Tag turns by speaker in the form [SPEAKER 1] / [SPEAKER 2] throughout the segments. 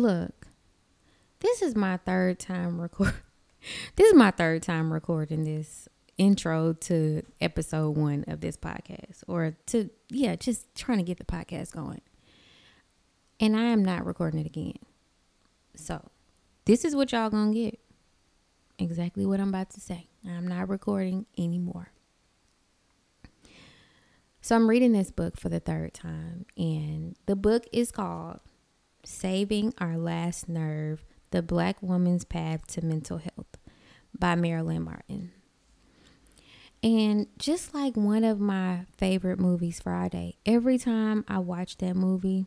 [SPEAKER 1] look, this is my third time record. this is my third time recording this intro to episode one of this podcast, or to yeah, just trying to get the podcast going. And I am not recording it again. So, this is what y'all gonna get. Exactly what I'm about to say. I'm not recording anymore. So I'm reading this book for the third time, and the book is called Saving Our Last Nerve The Black Woman's Path to Mental Health by Marilyn Martin. And just like one of my favorite movies, Friday, every time I watch that movie,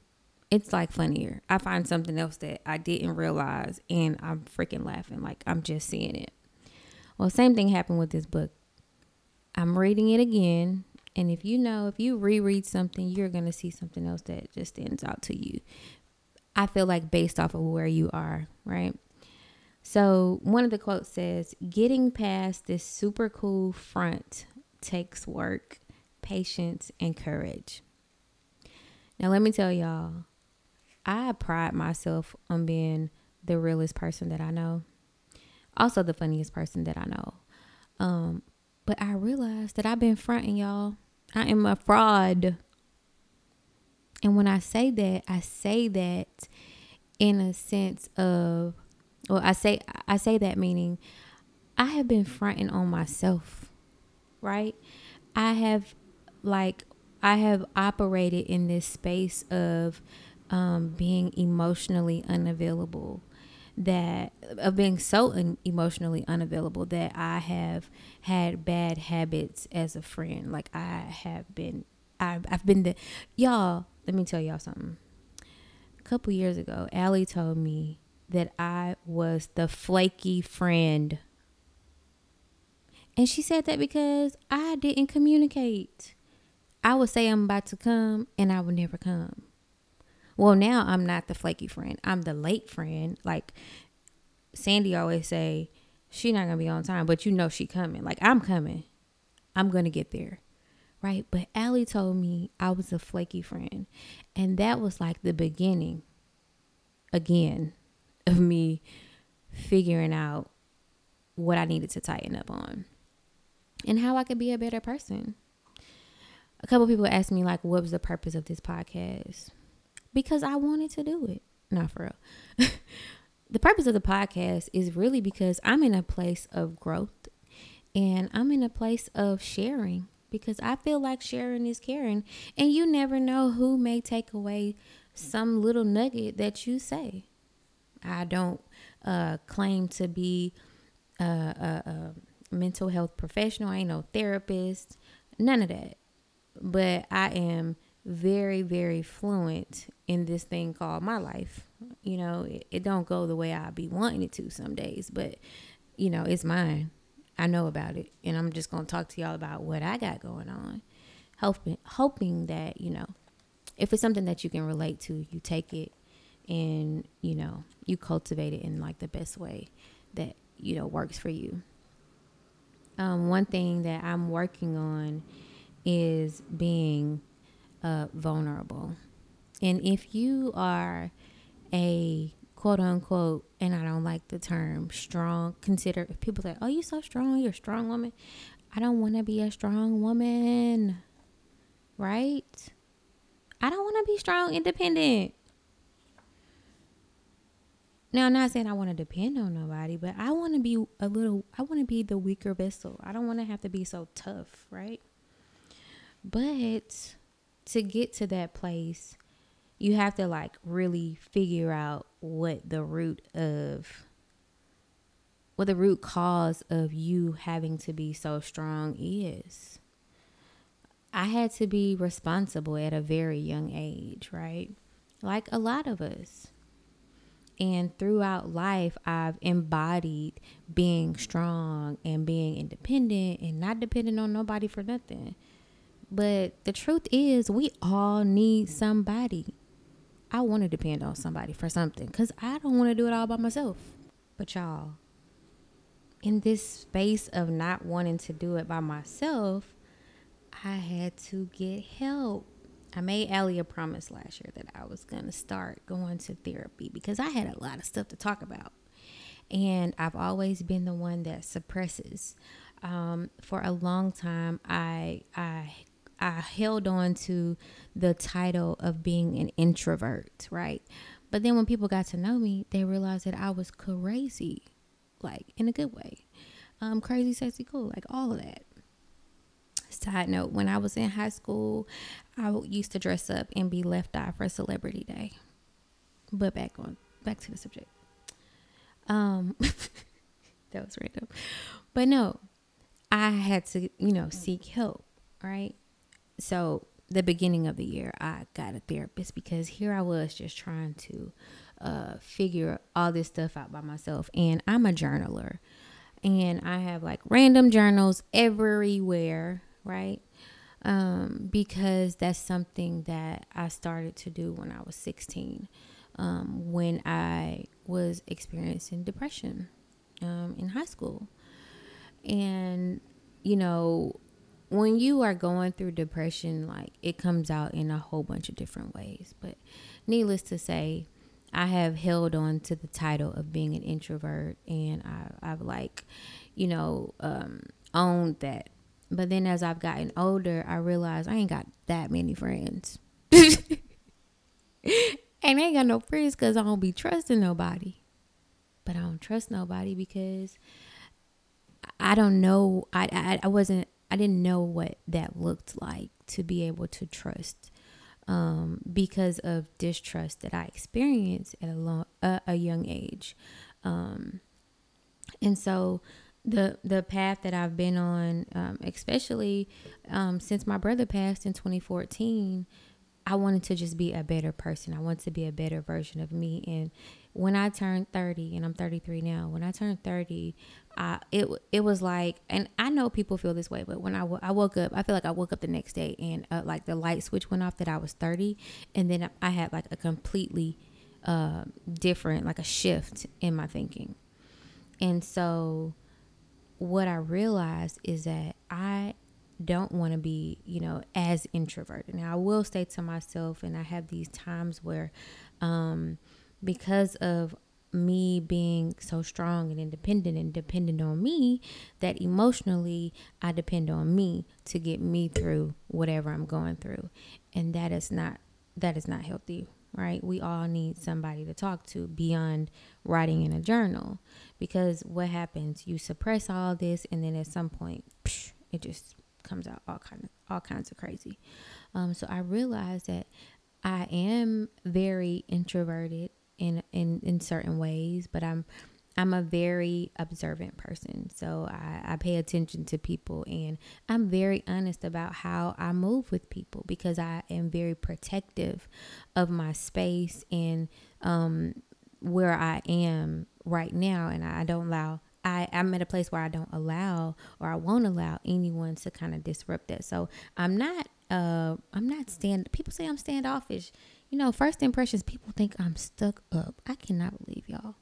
[SPEAKER 1] it's like funnier. I find something else that I didn't realize, and I'm freaking laughing. Like I'm just seeing it. Well, same thing happened with this book. I'm reading it again and if you know, if you reread something, you're going to see something else that just stands out to you. I feel like based off of where you are, right? So, one of the quotes says, Getting past this super cool front takes work, patience, and courage. Now, let me tell y'all, I pride myself on being the realest person that I know, also the funniest person that I know. Um, but I realized that I've been fronting y'all I am a fraud. And when I say that, I say that in a sense of well, I say I say that meaning I have been fronting on myself, right? I have like I have operated in this space of um, being emotionally unavailable that of being so un- emotionally unavailable that I have had bad habits as a friend. Like I have been, I've, I've been the y'all. Let me tell y'all something. A couple years ago, Allie told me that I was the flaky friend. And she said that because I didn't communicate. I would say I'm about to come and I would never come. Well, now I'm not the flaky friend. I'm the late friend. Like Sandy always say, she not gonna be on time, but you know she coming. Like I'm coming. I'm gonna get there. Right. But Allie told me I was a flaky friend. And that was like the beginning again of me figuring out what I needed to tighten up on and how I could be a better person. A couple people asked me like what was the purpose of this podcast? because I wanted to do it. Not for real. the purpose of the podcast is really because I'm in a place of growth and I'm in a place of sharing because I feel like sharing is caring. And you never know who may take away some little nugget that you say. I don't uh, claim to be a, a, a mental health professional, I ain't no therapist, none of that. But I am very very fluent in this thing called my life you know it, it don't go the way i be wanting it to some days but you know it's mine i know about it and i'm just gonna talk to y'all about what i got going on hoping hoping that you know if it's something that you can relate to you take it and you know you cultivate it in like the best way that you know works for you um, one thing that i'm working on is being uh, vulnerable. And if you are a quote unquote, and I don't like the term strong, consider people say, oh, you're so strong, you're a strong woman. I don't want to be a strong woman, right? I don't want to be strong, independent. Now, I'm not saying I want to depend on nobody, but I want to be a little, I want to be the weaker vessel. I don't want to have to be so tough, right? But to get to that place, you have to like really figure out what the root of what the root cause of you having to be so strong is. I had to be responsible at a very young age, right? Like a lot of us. And throughout life, I've embodied being strong and being independent and not depending on nobody for nothing. But the truth is, we all need somebody. I want to depend on somebody for something because I don't want to do it all by myself. But y'all, in this space of not wanting to do it by myself, I had to get help. I made Allie a promise last year that I was going to start going to therapy because I had a lot of stuff to talk about. And I've always been the one that suppresses. Um, for a long time, I, I, I held on to the title of being an introvert, right? But then when people got to know me, they realized that I was crazy, like in a good way. Um, crazy, sexy, cool, like all of that. Side note, when I was in high school, I used to dress up and be left eye for celebrity day. But back on back to the subject. Um that was random. But no, I had to, you know, seek help, right? So the beginning of the year I got a therapist because here I was just trying to uh, figure all this stuff out by myself. And I'm a journaler. And I have like random journals everywhere right? Um, because that's something that I started to do when I was 16, um, when I was experiencing depression um, in high school. And, you know, when you are going through depression, like it comes out in a whole bunch of different ways. But needless to say, I have held on to the title of being an introvert, and I, I've like, you know, um, owned that but then as I've gotten older, I realized I ain't got that many friends. and I ain't got no friends because I don't be trusting nobody. But I don't trust nobody because I don't know. I, I, I wasn't, I didn't know what that looked like to be able to trust um, because of distrust that I experienced at a, long, uh, a young age. Um, and so the the path that I've been on, um, especially um, since my brother passed in 2014, I wanted to just be a better person. I wanted to be a better version of me. And when I turned 30, and I'm 33 now, when I turned 30, I, it it was like, and I know people feel this way, but when I, w- I woke up, I feel like I woke up the next day and uh, like the light switch went off that I was 30, and then I had like a completely uh, different, like a shift in my thinking. And so what I realized is that I don't want to be, you know, as introverted. Now, I will say to myself, and I have these times where, um, because of me being so strong and independent and dependent on me, that emotionally I depend on me to get me through whatever I'm going through, and that is not that is not healthy right? We all need somebody to talk to beyond writing in a journal because what happens? You suppress all this, and then at some point, psh, it just comes out all kind of all kinds of crazy. Um, so I realized that I am very introverted in in in certain ways, but I'm I'm a very observant person. So I, I, pay attention to people and I'm very honest about how I move with people because I am very protective of my space and um, where I am right now. And I don't allow, I, I'm at a place where I don't allow or I won't allow anyone to kind of disrupt that. So I'm not, uh, I'm not stand, people say I'm standoffish. You know, first impressions, people think I'm stuck up. I cannot believe y'all.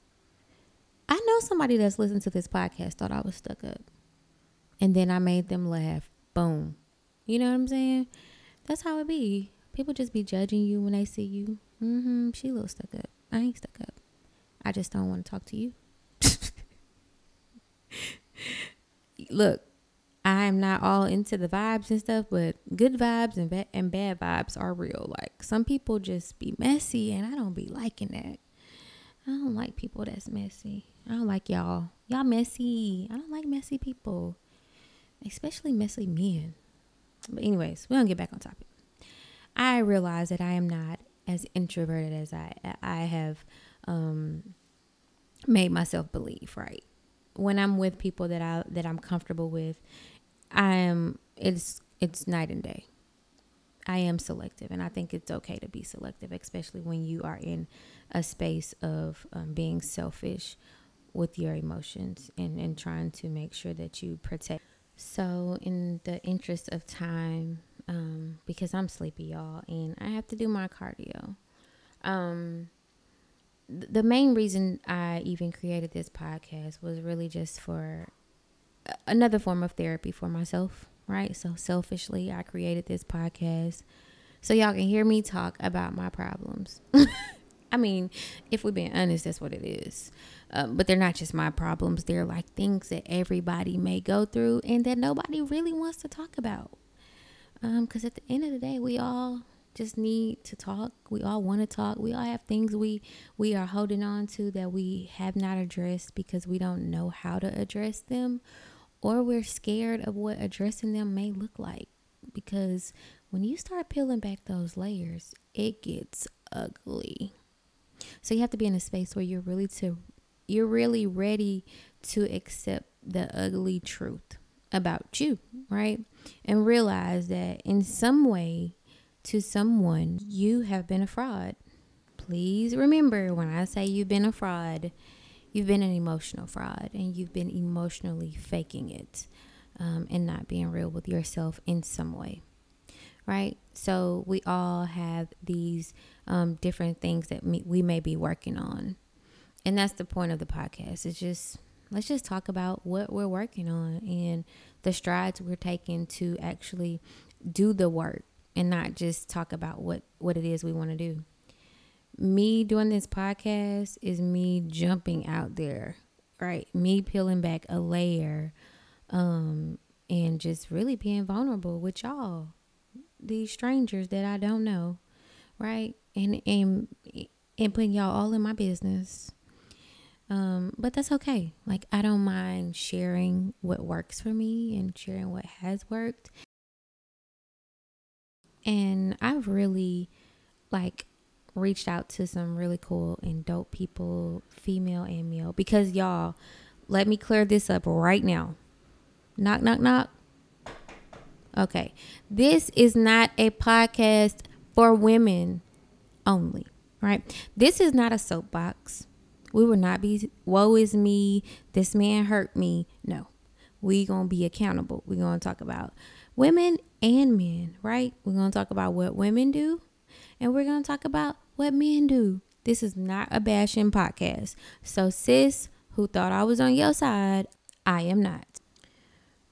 [SPEAKER 1] I know somebody that's listened to this podcast thought I was stuck up. And then I made them laugh. Boom. You know what I'm saying? That's how it be. People just be judging you when they see you. Mm-hmm. She a little stuck up. I ain't stuck up. I just don't want to talk to you. Look, I'm not all into the vibes and stuff, but good vibes and, ba- and bad vibes are real. Like some people just be messy, and I don't be liking that. I don't like people that's messy. I don't like y'all. Y'all messy. I don't like messy people, especially messy men. But anyways, we're going to get back on topic. I realize that I am not as introverted as I I have um, made myself believe. Right, when I'm with people that I that I'm comfortable with, I am. It's it's night and day. I am selective, and I think it's okay to be selective, especially when you are in a space of um, being selfish with your emotions and, and trying to make sure that you protect. So, in the interest of time, um, because I'm sleepy, y'all, and I have to do my cardio. Um, th- the main reason I even created this podcast was really just for another form of therapy for myself, right? So, selfishly, I created this podcast so y'all can hear me talk about my problems. I mean, if we're being honest, that's what it is. Um, but they're not just my problems. They're like things that everybody may go through and that nobody really wants to talk about. Because um, at the end of the day, we all just need to talk. We all want to talk. We all have things we we are holding on to that we have not addressed because we don't know how to address them or we're scared of what addressing them may look like because when you start peeling back those layers, it gets ugly. So you have to be in a space where you're really to you're really ready to accept the ugly truth about you, right? And realize that in some way to someone, you have been a fraud. Please remember when I say you've been a fraud, you've been an emotional fraud and you've been emotionally faking it um, and not being real with yourself in some way. Right? So, we all have these um, different things that we may be working on. And that's the point of the podcast. It's just, let's just talk about what we're working on and the strides we're taking to actually do the work and not just talk about what what it is we want to do. Me doing this podcast is me jumping out there, right? Me peeling back a layer um and just really being vulnerable with y'all. These strangers that I don't know, right? And and and putting y'all all in my business. Um, but that's okay. Like I don't mind sharing what works for me and sharing what has worked and I've really like reached out to some really cool and dope people, female and male, because y'all, let me clear this up right now. Knock, knock, knock. Okay. This is not a podcast for women only, right? This is not a soapbox. We will not be, woe is me, this man hurt me. No, we going to be accountable. we going to talk about women and men, right? We're going to talk about what women do and we're going to talk about what men do. This is not a bashing podcast. So, sis, who thought I was on your side, I am not.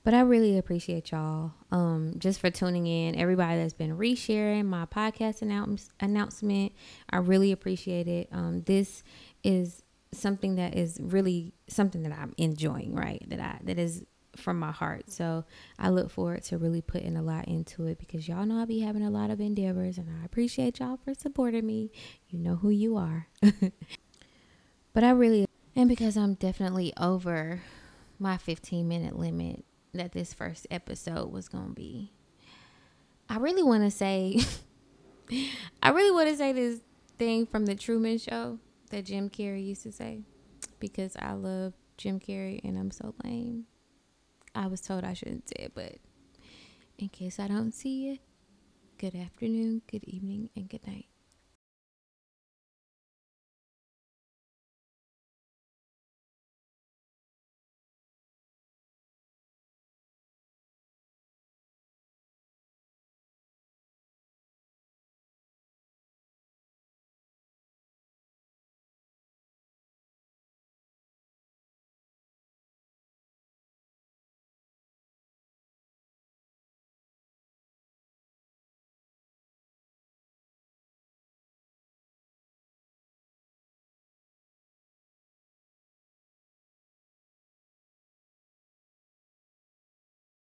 [SPEAKER 1] But I really appreciate y'all um, just for tuning in. Everybody that's been resharing my podcast announce- announcement, I really appreciate it. Um, this is something that is really something that I'm enjoying, right? That I that is from my heart. So I look forward to really putting a lot into it because y'all know I'll be having a lot of endeavors and I appreciate y'all for supporting me. You know who you are. but I really, and because I'm definitely over my 15 minute limit that this first episode was going to be, I really want to say, I really want to say this thing from the Truman Show that Jim Carrey used to say because I love Jim Carrey and I'm so lame. I was told I shouldn't say it, but in case I don't see you, good afternoon, good evening, and good night.